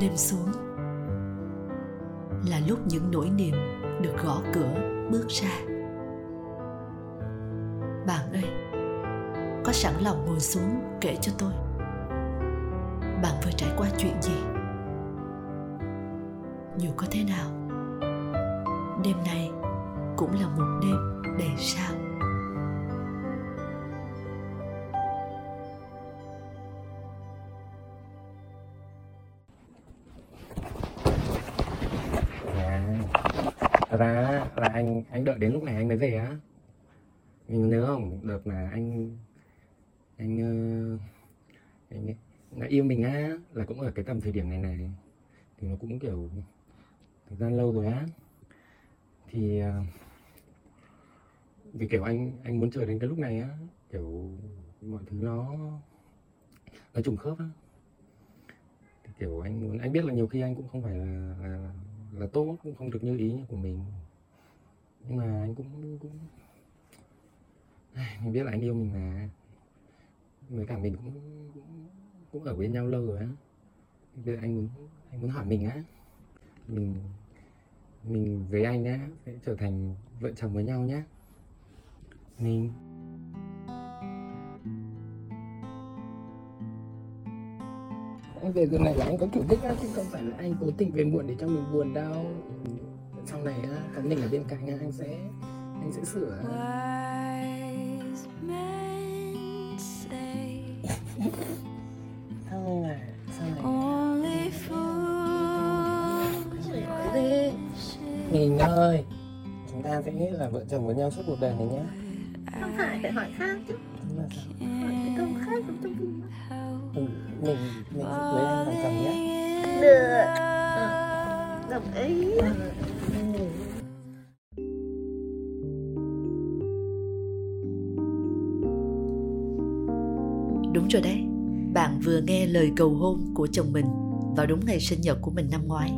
đêm xuống. Là lúc những nỗi niềm được gõ cửa bước ra. Bạn ơi, có sẵn lòng ngồi xuống kể cho tôi. Bạn vừa trải qua chuyện gì? Dù có thế nào, đêm nay cũng là một đêm đầy sao. Là anh anh đợi đến lúc này anh mới về á. Mình nhớ không? Được là anh anh ờ, anh đã yêu mình á là cũng ở cái tầm thời điểm này này. Thì nó cũng kiểu thời gian lâu rồi á. Thì ờ, vì kiểu anh anh muốn chờ đến cái lúc này á kiểu mọi thứ nó nó trùng khớp á. Thì kiểu anh muốn anh biết là nhiều khi anh cũng không phải là, là là tốt cũng không được như ý của mình nhưng mà anh cũng cũng mình biết là anh yêu mình mà. Với cả mình cũng cũng, cũng ở bên nhau lâu rồi á. Bây giờ anh muốn anh muốn hỏi mình á. Mình mình với anh á sẽ trở thành vợ chồng với nhau nhé mình. Anh về giờ này là anh có chủ đích á chứ không phải là anh cố tình về muộn để cho mình buồn đâu sau này á có mình ở bên cạnh anh sẽ anh sẽ sửa. Sao này sao này mình ơi chúng ta sẽ là vợ chồng với nhau suốt cuộc đời này nhé không phải phải hỏi khác chứ. Đúng là sao? hỏi cái câu khác giống trong phim. Ừ, mình mình sẽ cưới anh làm chồng nhé được. Ờ, đồng ý Đúng rồi đấy, bạn vừa nghe lời cầu hôn của chồng mình vào đúng ngày sinh nhật của mình năm ngoái.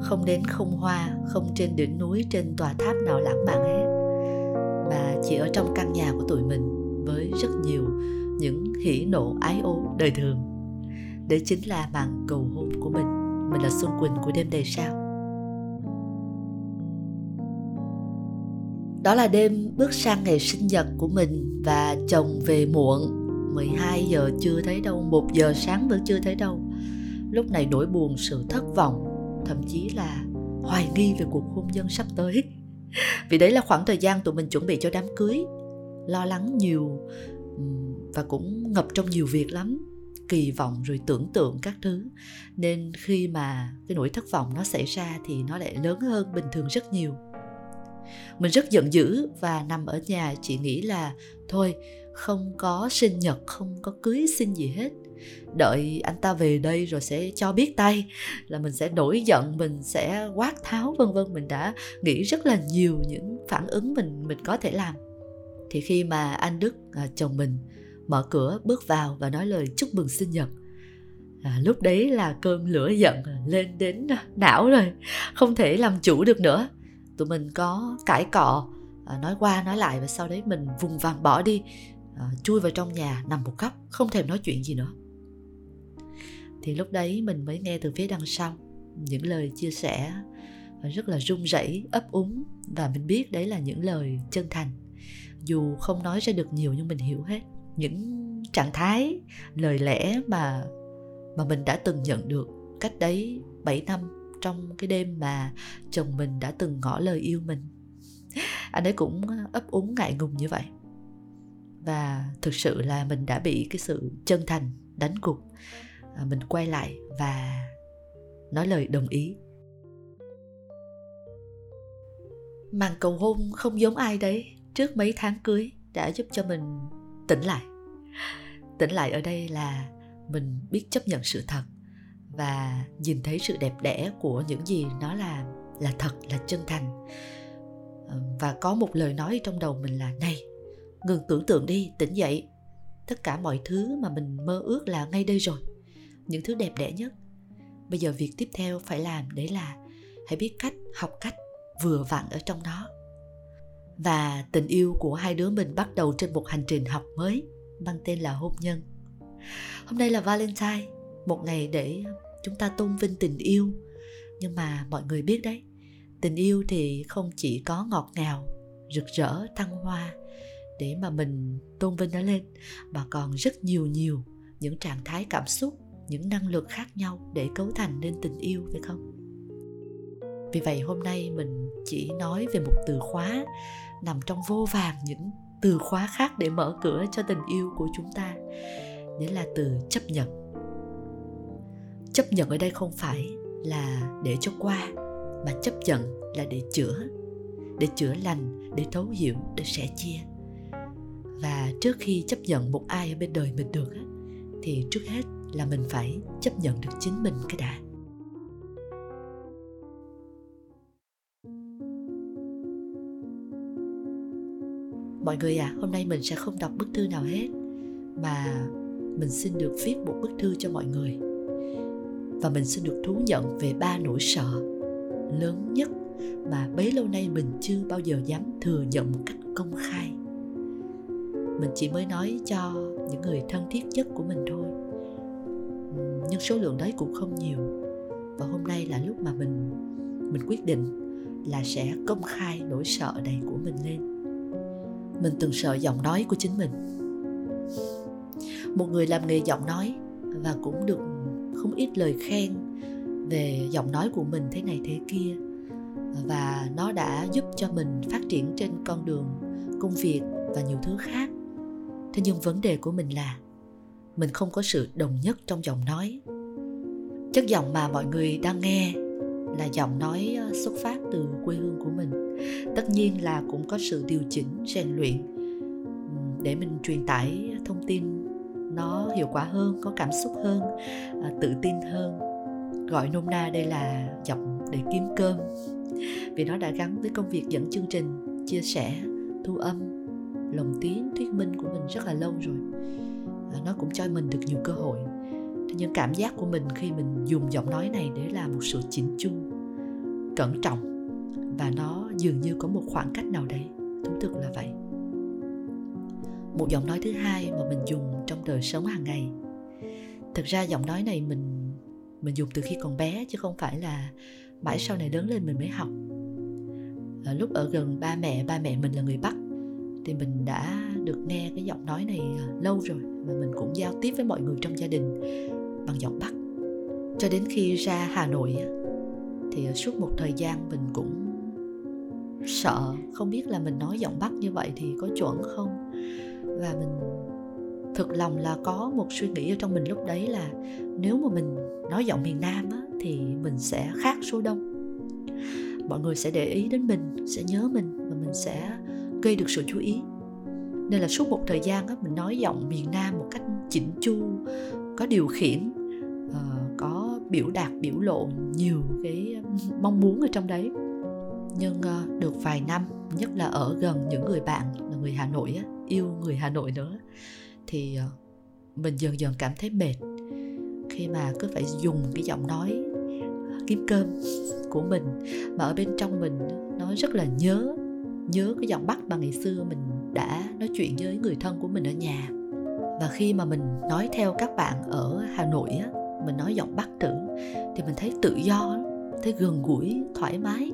Không đến không hoa, không trên đỉnh núi, trên tòa tháp nào lãng mạn hết, mà chỉ ở trong căn nhà của tụi mình với rất nhiều những hỉ nộ ái ố đời thường. Đấy chính là màn cầu hôn của mình. Mình là Xuân Quỳnh của đêm đầy sao. Đó là đêm bước sang ngày sinh nhật của mình và chồng về muộn 12 giờ chưa thấy đâu, 1 giờ sáng vẫn chưa thấy đâu. Lúc này nỗi buồn, sự thất vọng, thậm chí là hoài nghi về cuộc hôn nhân sắp tới. Vì đấy là khoảng thời gian tụi mình chuẩn bị cho đám cưới. Lo lắng nhiều và cũng ngập trong nhiều việc lắm kỳ vọng rồi tưởng tượng các thứ nên khi mà cái nỗi thất vọng nó xảy ra thì nó lại lớn hơn bình thường rất nhiều mình rất giận dữ và nằm ở nhà chỉ nghĩ là thôi không có sinh nhật không có cưới xin gì hết. Đợi anh ta về đây rồi sẽ cho biết tay là mình sẽ nổi giận mình sẽ quát tháo vân vân. Mình đã nghĩ rất là nhiều những phản ứng mình mình có thể làm. Thì khi mà anh đức à, chồng mình mở cửa bước vào và nói lời chúc mừng sinh nhật à, lúc đấy là cơn lửa giận lên đến à, não rồi không thể làm chủ được nữa. Tụi mình có cãi cọ à, nói qua nói lại và sau đấy mình vùng vằng bỏ đi. Ờ, chui vào trong nhà, nằm một góc, không thèm nói chuyện gì nữa. Thì lúc đấy mình mới nghe từ phía đằng sau, những lời chia sẻ rất là run rẩy, ấp úng. Và mình biết đấy là những lời chân thành. Dù không nói ra được nhiều nhưng mình hiểu hết những trạng thái, lời lẽ mà mà mình đã từng nhận được cách đấy 7 năm trong cái đêm mà chồng mình đã từng ngỏ lời yêu mình. Anh ấy cũng, ấp úng ngại ngùng như vậy và thực sự là mình đã bị cái sự chân thành đánh gục à, mình quay lại và nói lời đồng ý. Màn cầu hôn không giống ai đấy trước mấy tháng cưới đã giúp cho mình tỉnh lại. Tỉnh lại ở đây là mình biết chấp nhận sự thật và nhìn thấy sự đẹp đẽ của những gì nó là là thật là chân thành. Ờ, và có một lời nói trong đầu mình là này ngừng tưởng tượng đi, tỉnh dậy. Tất cả mọi thứ mà mình mơ ước là ngay đây rồi. Những thứ đẹp đẽ nhất. Bây giờ việc tiếp theo phải làm đấy là hãy biết cách, học cách vừa vặn ở trong đó và tình yêu của hai đứa mình bắt đầu trên một hành trình học mới, mang tên là hôn nhân. Hôm nay là valentine, một ngày để chúng ta tôn vinh tình yêu. Nhưng mà mọi người biết đấy, tình yêu thì không chỉ có ngọt ngào, rực rỡ, thăng hoa để mà mình tôn vinh nó lên, mà còn rất nhiều nhiều những trạng thái, cảm xúc, những năng lực khác nhau để cấu thành nên tình yêu, phải không? Vì vậy hôm nay mình chỉ nói về một từ khóa nằm trong vô vàng những từ khóa khác để mở cửa cho tình yêu của chúng ta. Nghĩa là từ chấp nhận. Chấp nhận ở đây không phải là để cho qua, mà chấp nhận là để chữa để chữa lành, để thấu hiểu, để sẻ chia và trước khi chấp nhận một ai ở bên đời mình được thì trước hết là mình phải chấp nhận được chính mình cái đã. Mọi người à hôm nay mình sẽ không đọc bức thư nào hết, mà mình xin được viết một bức thư cho mọi người. Và mình xin được thú nhận về ba nỗi sợ lớn nhất mà bấy lâu nay mình chưa bao giờ dám thừa nhận một cách công khai mình chỉ mới nói cho những người thân thiết nhất của mình thôi. Nhưng số lượng đấy cũng không nhiều. Và hôm nay là lúc mà mình mình quyết định là sẽ công khai nỗi sợ này của mình lên. Mình từng sợ giọng nói của chính mình. Một người làm nghề giọng nói và cũng được không ít lời khen về giọng nói của mình thế này thế kia. Và nó đã giúp cho mình phát triển trên con đường công việc và nhiều thứ khác thế nhưng vấn đề của mình là, mình không có sự đồng nhất trong giọng nói. Chất giọng mà mọi người đang nghe là giọng nói ờ, xuất phát từ quê hương của mình. Tất nhiên là cũng có sự điều chỉnh, rèn luyện để mình truyền tải thông tin nó hiệu quả hơn, có cảm xúc hơn ờ, tự tin hơn. Gọi nôm na đây là giọng để kiếm cơm. Vì nó đã gắn với công việc dẫn chương trình, chia sẻ, thu âm lồng tiếng thuyết minh của mình rất là lâu rồi. Nó cũng cho mình được nhiều cơ hội. Nhưng cảm giác của mình khi mình dùng giọng nói này để làm một sự chỉnh chu cẩn trọng. Và nó dường như có một khoảng cách nào đấy thú thực là vậy. Một giọng nói thứ hai mà mình dùng trong đời sống hàng ngày. Thực ra giọng nói này mình mình dùng từ khi còn bé chứ không phải là mãi sau này lớn lên mình mới học. À, lúc ở gần ba mẹ ba mẹ mình là người bắc thì mình đã được nghe cái giọng nói này à, lâu rồi và mình cũng giao tiếp với mọi người trong gia đình bằng giọng bắc. Cho đến khi ra hà nội thì à, suốt một thời gian mình cũng sợ không biết là mình nói giọng bắc như vậy thì có chuẩn không? Và mình thực lòng là có một suy nghĩ ở trong mình lúc đấy là nếu mà mình nói giọng miền nam á, thì mình sẽ khác số đông. Mọi người sẽ để ý đến mình sẽ nhớ mình và mình sẽ gây được sự chú ý. Nên là suốt một thời gian á, mình nói giọng miền nam một cách chỉnh chu có điều khiển ờ, có biểu đạt biểu lộ nhiều cái mong muốn ở trong đấy. Nhưng ờ, được vài năm nhất là ở gần những người bạn là người hà nội á, yêu người hà nội nữa thì ờ, mình dần dần cảm thấy mệt khi mà cứ phải dùng cái giọng nói kiếm cơm của mình. Mà ở bên trong mình nó rất là nhớ nhớ cái giọng bắc mà ngày xưa mình đã nói chuyện với người thân của mình ở nhà. Và khi mà mình nói theo các bạn ở hà nội á, mình nói giọng bắc thử, thì mình thấy tự do thấy gần gũi, thoải mái.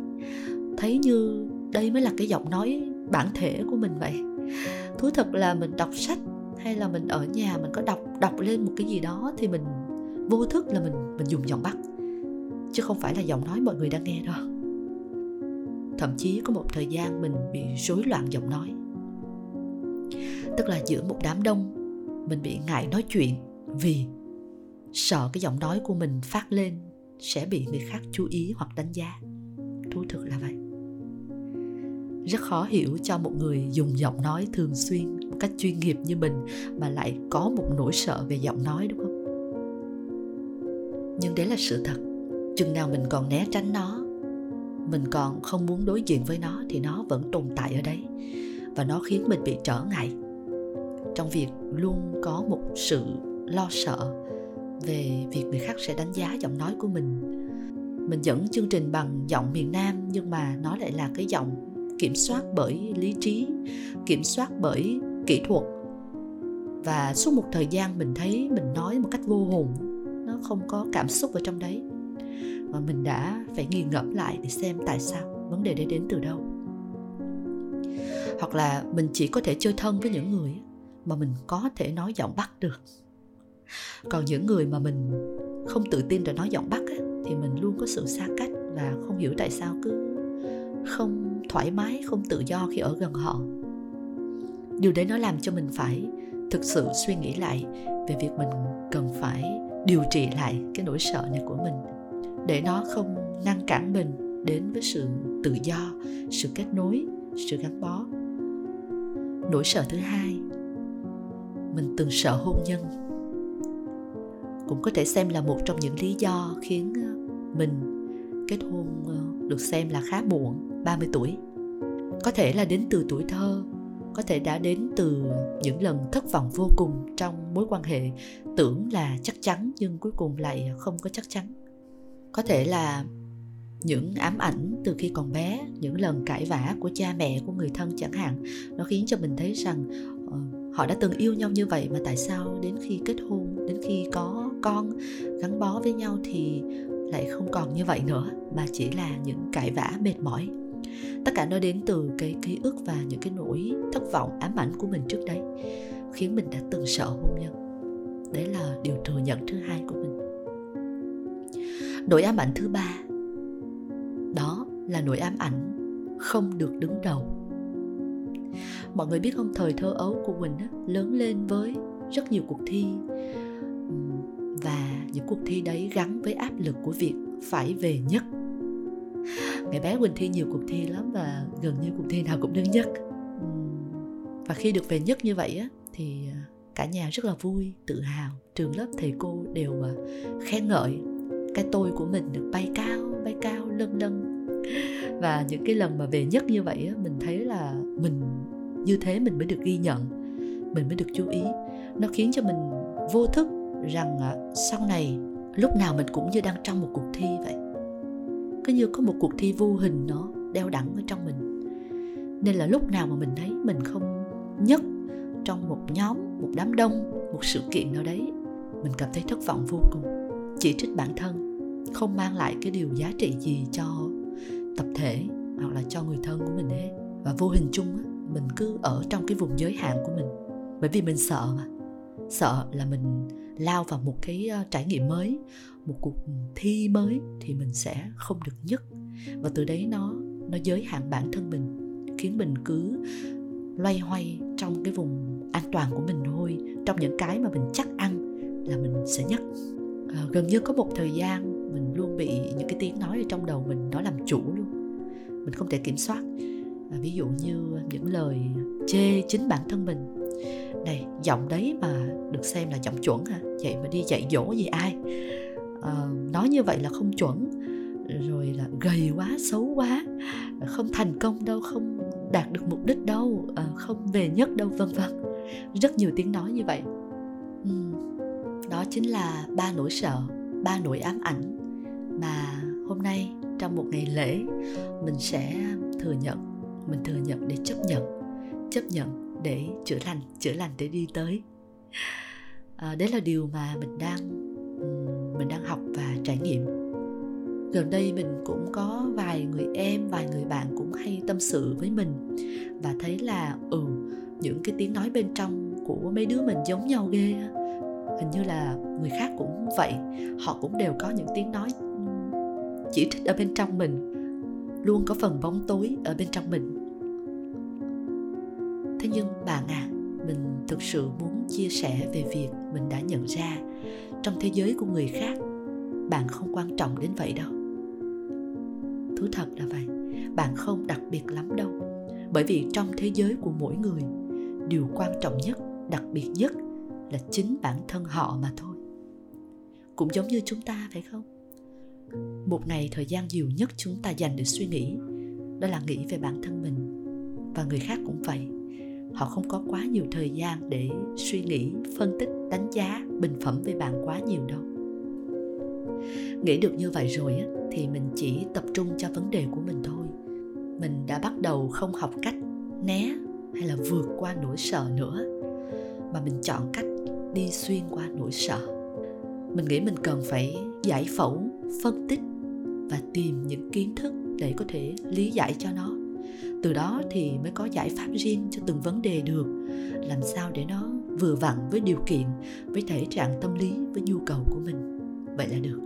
Thấy như đây mới là cái giọng nói bản thể của mình vậy. Thú thật là mình đọc sách hay là mình ở nhà mình có đọc đọc lên một cái gì đó thì mình vô thức là mình mình dùng giọng bắc. Chứ không phải là giọng nói mọi người đang nghe đâu thậm chí có một thời gian mình bị rối loạn giọng nói. Tức là giữa một đám đông, mình bị ngại nói chuyện vì sợ cái giọng nói của mình phát lên sẽ bị người khác chú ý hoặc đánh giá. Thú thực là vậy. Rất khó hiểu cho một người dùng giọng nói thường xuyên một cách chuyên nghiệp như mình mà lại có một nỗi sợ về giọng nói, đúng không? Nhưng đấy là sự thật. Chừng nào mình còn né tránh nó mình còn không muốn đối diện với nó thì nó vẫn tồn tại ở đấy. Và nó khiến mình bị trở ngại. Trong việc luôn có một sự lo sợ về việc người khác sẽ đánh giá giọng nói của mình. Mình dẫn chương trình bằng giọng miền nam, nhưng mà nó lại là cái giọng kiểm soát bởi lý trí, kiểm soát bởi kỹ thuật. Và suốt một thời gian mình thấy mình nói một cách vô hồn, nó không có cảm xúc ở trong đấy và mình đã phải nghiền ngẫm lại để xem tại sao vấn đề đấy đến từ đâu. Hoặc là mình chỉ có thể chơi thân với những người mà mình có thể nói giọng bắc được. Còn những người mà mình không tự tin để nói giọng bắc ấy, thì mình luôn có sự xa cách và không hiểu tại sao cứ không thoải mái không tự do khi ở gần họ. Điều đấy nó làm cho mình phải thực sự suy nghĩ lại về việc mình cần phải điều trị lại cái nỗi sợ này của mình để nó không ngăn cản mình đến với sự tự do, sự kết nối, sự gắn bó. Nỗi sợ thứ hai, mình từng sợ hôn nhân. Cũng có thể xem là một trong những lý do khiến ờ, mình kết hôn ờ, được xem là khá muộn 30 tuổi. Có thể là đến từ tuổi thơ, có thể đã đến từ những lần thất vọng vô cùng trong mối quan hệ, tưởng là chắc chắn nhưng cuối cùng lại không có chắc chắn có thể là những ám ảnh từ khi còn bé những lần cãi vã của cha mẹ của người thân chẳng hạn nó khiến cho mình thấy rằng uh, họ đã từng yêu nhau như vậy mà tại sao đến khi kết hôn đến khi có con gắn bó với nhau thì lại không còn như vậy nữa mà chỉ là những cãi vã mệt mỏi. Tất cả nó đến từ cái ký ức và những cái nỗi thất vọng ám ảnh của mình trước đây khiến mình đã từng sợ hôn nhân. Đấy là điều thừa nhận thứ hai của mình nỗi ám ảnh thứ ba. Đó là nỗi ám ảnh không được đứng đầu. Mọi người biết không thời thơ ấu của mình á, lớn lên với rất nhiều cuộc thi. Và những cuộc thi đấy gắn với áp lực của việc phải về nhất. Ngày bé quỳnh thi nhiều cuộc thi lắm và gần như cuộc thi nào cũng đứng nhất. Và khi được về nhất như vậy á thì à, cả nhà rất là vui tự hào. Trường lớp thầy cô đều à, khen ngợi cái tôi của mình được bay cao bay cao lân lân và những cái lần mà về nhất như vậy mình thấy là mình, như thế mình mới được ghi nhận, mình mới được chú ý. Nó khiến cho mình vô thức rằng à, sau này lúc nào mình cũng như đang trong một cuộc thi vậy. Cứ như có một cuộc thi vô hình nó đeo đẳng ở trong mình. Nên là lúc nào mà mình thấy mình không nhất trong một nhóm, một đám đông, một sự kiện nào đấy, mình cảm thấy thất vọng vô cùng chỉ trích bản thân không mang lại cái điều giá trị gì cho tập thể hoặc là cho người thân của mình hết. Và vô hình chung á, mình cứ ở trong cái vùng giới hạn của mình. Bởi vì mình sợ mà. Sợ là mình lao vào một cái ờ, trải nghiệm mới một cuộc thi mới thì mình sẽ không được nhất. Và từ đấy nó nó giới hạn bản thân mình khiến mình cứ loay hoay trong cái vùng an toàn của mình thôi. Trong những cái mà mình chắc ăn là mình sẽ nhất. Ờ, gần như có một thời gian mình luôn bị những cái tiếng nói ở trong đầu mình nó làm chủ luôn. Mình không thể kiểm soát. À, ví dụ như những lời chê chính bản thân mình. Này giọng đấy mà được xem là giọng chuẩn hả? Vậy mà đi dạy dỗ gì ai? À, nói như vậy là không chuẩn. Rồi là gầy quá xấu quá. Không thành công đâu không đạt được mục đích đâu. À, không về nhất đâu vân vân. Rất nhiều tiếng nói như vậy. Uhm, đó chính là ba nỗi sợ ba nỗi ám ảnh mà hôm nay trong một ngày lễ mình sẽ thừa nhận mình thừa nhận để chấp nhận chấp nhận để chữa lành chữa lành để đi tới. À, đấy là điều mà mình đang mình đang học và trải nghiệm. Gần đây mình cũng có vài người em vài người bạn cũng hay tâm sự với mình và thấy là ừ những cái tiếng nói bên trong của mấy đứa mình giống nhau ghê hình như là người khác cũng vậy. Họ cũng đều có những tiếng nói chỉ trích ở bên trong mình, luôn có phần bóng tối ở bên trong mình. Thế nhưng bạn à mình thực sự muốn chia sẻ về việc mình đã nhận ra, trong thế giới của người khác, bạn không quan trọng đến vậy đâu. Thú thật là vậy, bạn không đặc biệt lắm đâu. Bởi vì trong thế giới của mỗi người, điều quan trọng nhất, đặc biệt nhất là chính bản thân họ mà thôi. Cũng giống như chúng ta phải không? Một ngày thời gian nhiều nhất chúng ta dành để suy nghĩ đó là nghĩ về bản thân mình. Và người khác cũng vậy. Họ không có quá nhiều thời gian để suy nghĩ phân tích đánh giá bình phẩm về bạn quá nhiều đâu. Nghĩ được như vậy rồi á, thì mình chỉ tập trung cho vấn đề của mình thôi. Mình đã bắt đầu không học cách né hay là vượt qua nỗi sợ nữa mà mình chọn cách đi xuyên qua nỗi sợ. Mình nghĩ mình cần phải giải phẫu, phân tích và tìm những kiến thức để có thể lý giải cho nó. Từ đó thì mới có giải pháp riêng cho từng vấn đề được. Làm sao để nó vừa vặn với điều kiện, với thể trạng tâm lý, với nhu cầu của mình. Vậy là được.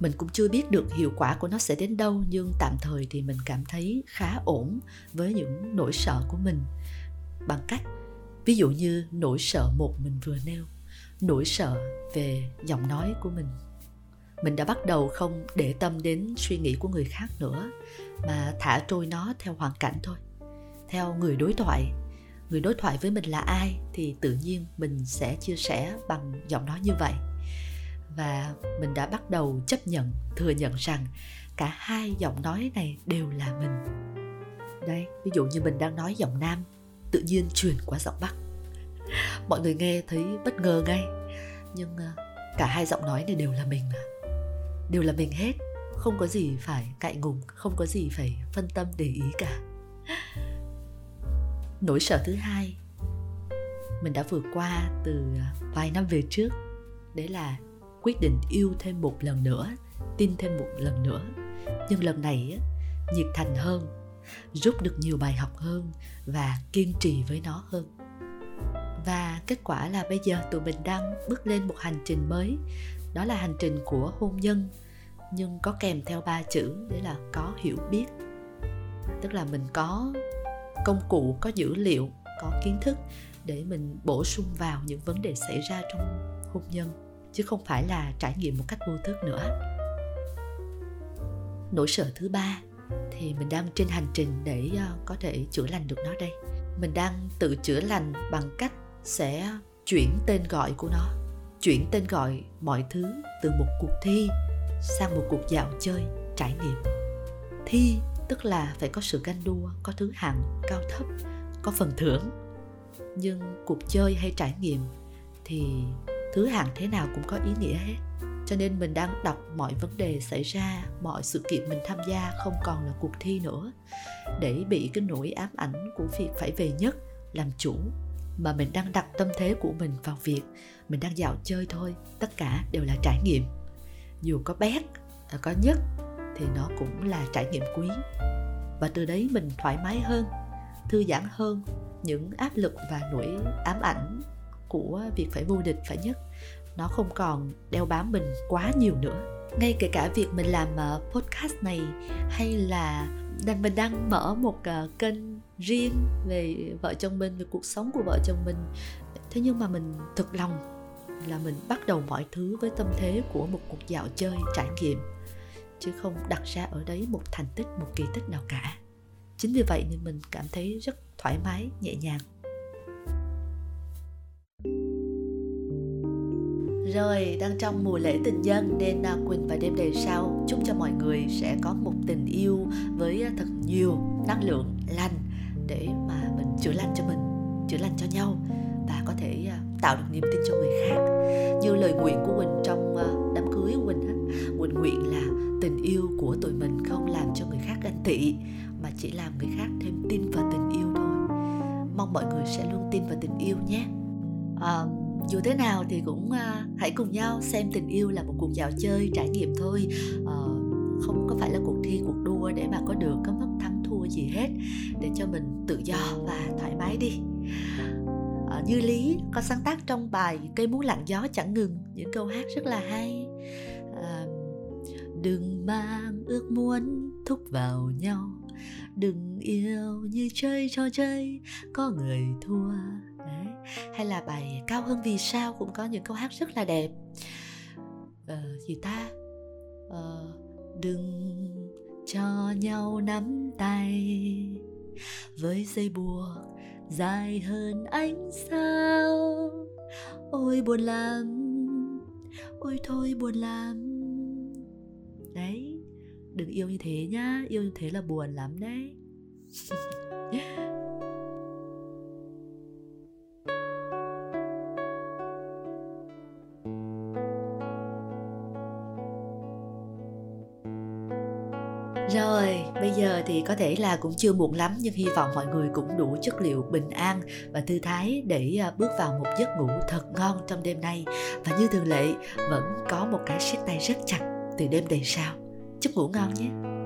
Mình cũng chưa biết được hiệu quả của nó sẽ đến đâu, nhưng tạm thời thì mình cảm thấy khá ổn với những nỗi sợ của mình. Bằng cách, ví dụ như nỗi sợ một mình vừa nêu, nỗi sợ về giọng nói của mình. Mình đã bắt đầu không để tâm đến suy nghĩ của người khác nữa, mà thả trôi nó theo hoàn cảnh thôi. Theo người đối thoại, người đối thoại với mình là ai thì tự nhiên mình sẽ chia sẻ bằng giọng nói như vậy và mình đã bắt đầu chấp nhận, thừa nhận rằng cả hai giọng nói này đều là mình. Đây, ví dụ như mình đang nói giọng nam, tự nhiên truyền qua giọng bắc. Mọi người nghe thấy bất ngờ ngay. Nhưng ờ, cả hai giọng nói này đều là mình mà. Đều là mình hết. Không có gì phải cãi ngùng, không có gì phải phân tâm để ý cả. Nỗi sợ thứ hai, mình đã vượt qua từ ờ, vài năm về trước. Đấy là quyết định yêu thêm một lần nữa, tin thêm một lần nữa. Nhưng lần này nhiệt thành hơn, rút được nhiều bài học hơn và kiên trì với nó hơn. Và kết quả là bây giờ tụi mình đang bước lên một hành trình mới. Đó là hành trình của hôn nhân, nhưng có kèm theo ba chữ đấy là có hiểu biết. Tức là mình có công cụ, có dữ liệu, có kiến thức để mình bổ sung vào những vấn đề xảy ra trong hôn nhân chứ không phải là trải nghiệm một cách vô thức nữa. Nỗi sợ thứ ba thì mình đang trên hành trình để ờ, có thể chữa lành được nó đây. Mình đang tự chữa lành bằng cách sẽ chuyển tên gọi của nó, chuyển tên gọi mọi thứ từ một cuộc thi sang một cuộc dạo chơi, trải nghiệm. Thi tức là phải có sự ganh đua, có thứ hạng cao thấp, có phần thưởng. Nhưng cuộc chơi hay trải nghiệm thì thứ hạng thế nào cũng có ý nghĩa hết. Cho nên mình đang đọc mọi vấn đề xảy ra, mọi sự kiện mình tham gia không còn là cuộc thi nữa. Để bị cái nỗi ám ảnh của việc phải về nhất, làm chủ, mà mình đang đặt tâm thế của mình vào việc mình đang dạo chơi thôi. Tất cả đều là trải nghiệm. Dù có bét à, có nhất, thì nó cũng là trải nghiệm quý. Và từ đấy mình thoải mái hơn, thư giãn hơn, những áp lực và nỗi ám ảnh của việc phải vô địch phải nhất. Nó không còn đeo bám mình quá nhiều nữa. Ngay kể cả việc mình làm ờ, podcast này hay là đang, mình đang mở một ờ, kênh riêng về vợ chồng mình, về cuộc sống của vợ chồng mình. Thế nhưng mà mình thực lòng là mình bắt đầu mọi thứ với tâm thế của một cuộc dạo chơi trải nghiệm, chứ không đặt ra ở đấy một thành tích, một kỳ tích nào cả. Chính vì vậy nên mình cảm thấy rất thoải mái, nhẹ nhàng. Rồi, đang trong mùa lễ tình nhân nên à, Quỳnh và đêm đầy sau chúc cho mọi người sẽ có một tình yêu với à, thật nhiều năng lượng lành để mà mình chữa lành cho mình, chữa lành cho nhau và có thể à, tạo được niềm tin cho người khác. Như lời nguyện của Quỳnh trong đám cưới của Quỳnh á, Quỳnh nguyện là tình yêu của tụi mình không làm cho người khác ganh tị mà chỉ làm người khác thêm tin vào tình yêu thôi. Mong mọi người sẽ luôn tin vào tình yêu nhé. Um, dù thế nào thì cũng uh, hãy cùng nhau xem tình yêu là một cuộc dạo chơi trải nghiệm thôi. Uh, không có phải là cuộc thi cuộc đua để mà có được có mất thắng thua gì hết. Để cho mình tự do và thoải mái đi. Uh, như lý có sáng tác trong bài cây muốn lặng gió chẳng ngừng những câu hát rất là hay. Uh, đừng mang ước muốn thúc vào nhau. Đừng yêu như chơi trò chơi có người thua. Hay là bài cao hơn vì sao cũng có những câu hát rất là đẹp. Ờ, gì ta? Ờ, đừng cho nhau nắm tay. Với dây buộc dài hơn ánh sao. Ôi buồn lắm ôi thôi buồn lắm. Đấy đừng yêu như thế nhá yêu như thế là buồn lắm đấy Rồi, bây giờ thì có thể là cũng chưa muộn lắm nhưng hy vọng mọi người cũng đủ chất liệu bình an và thư thái để à, bước vào một giấc ngủ thật ngon trong đêm nay. Và như thường lệ, vẫn có một cái siết tay rất chặt từ đêm đầy sao. Chúc ngủ ngon nhé.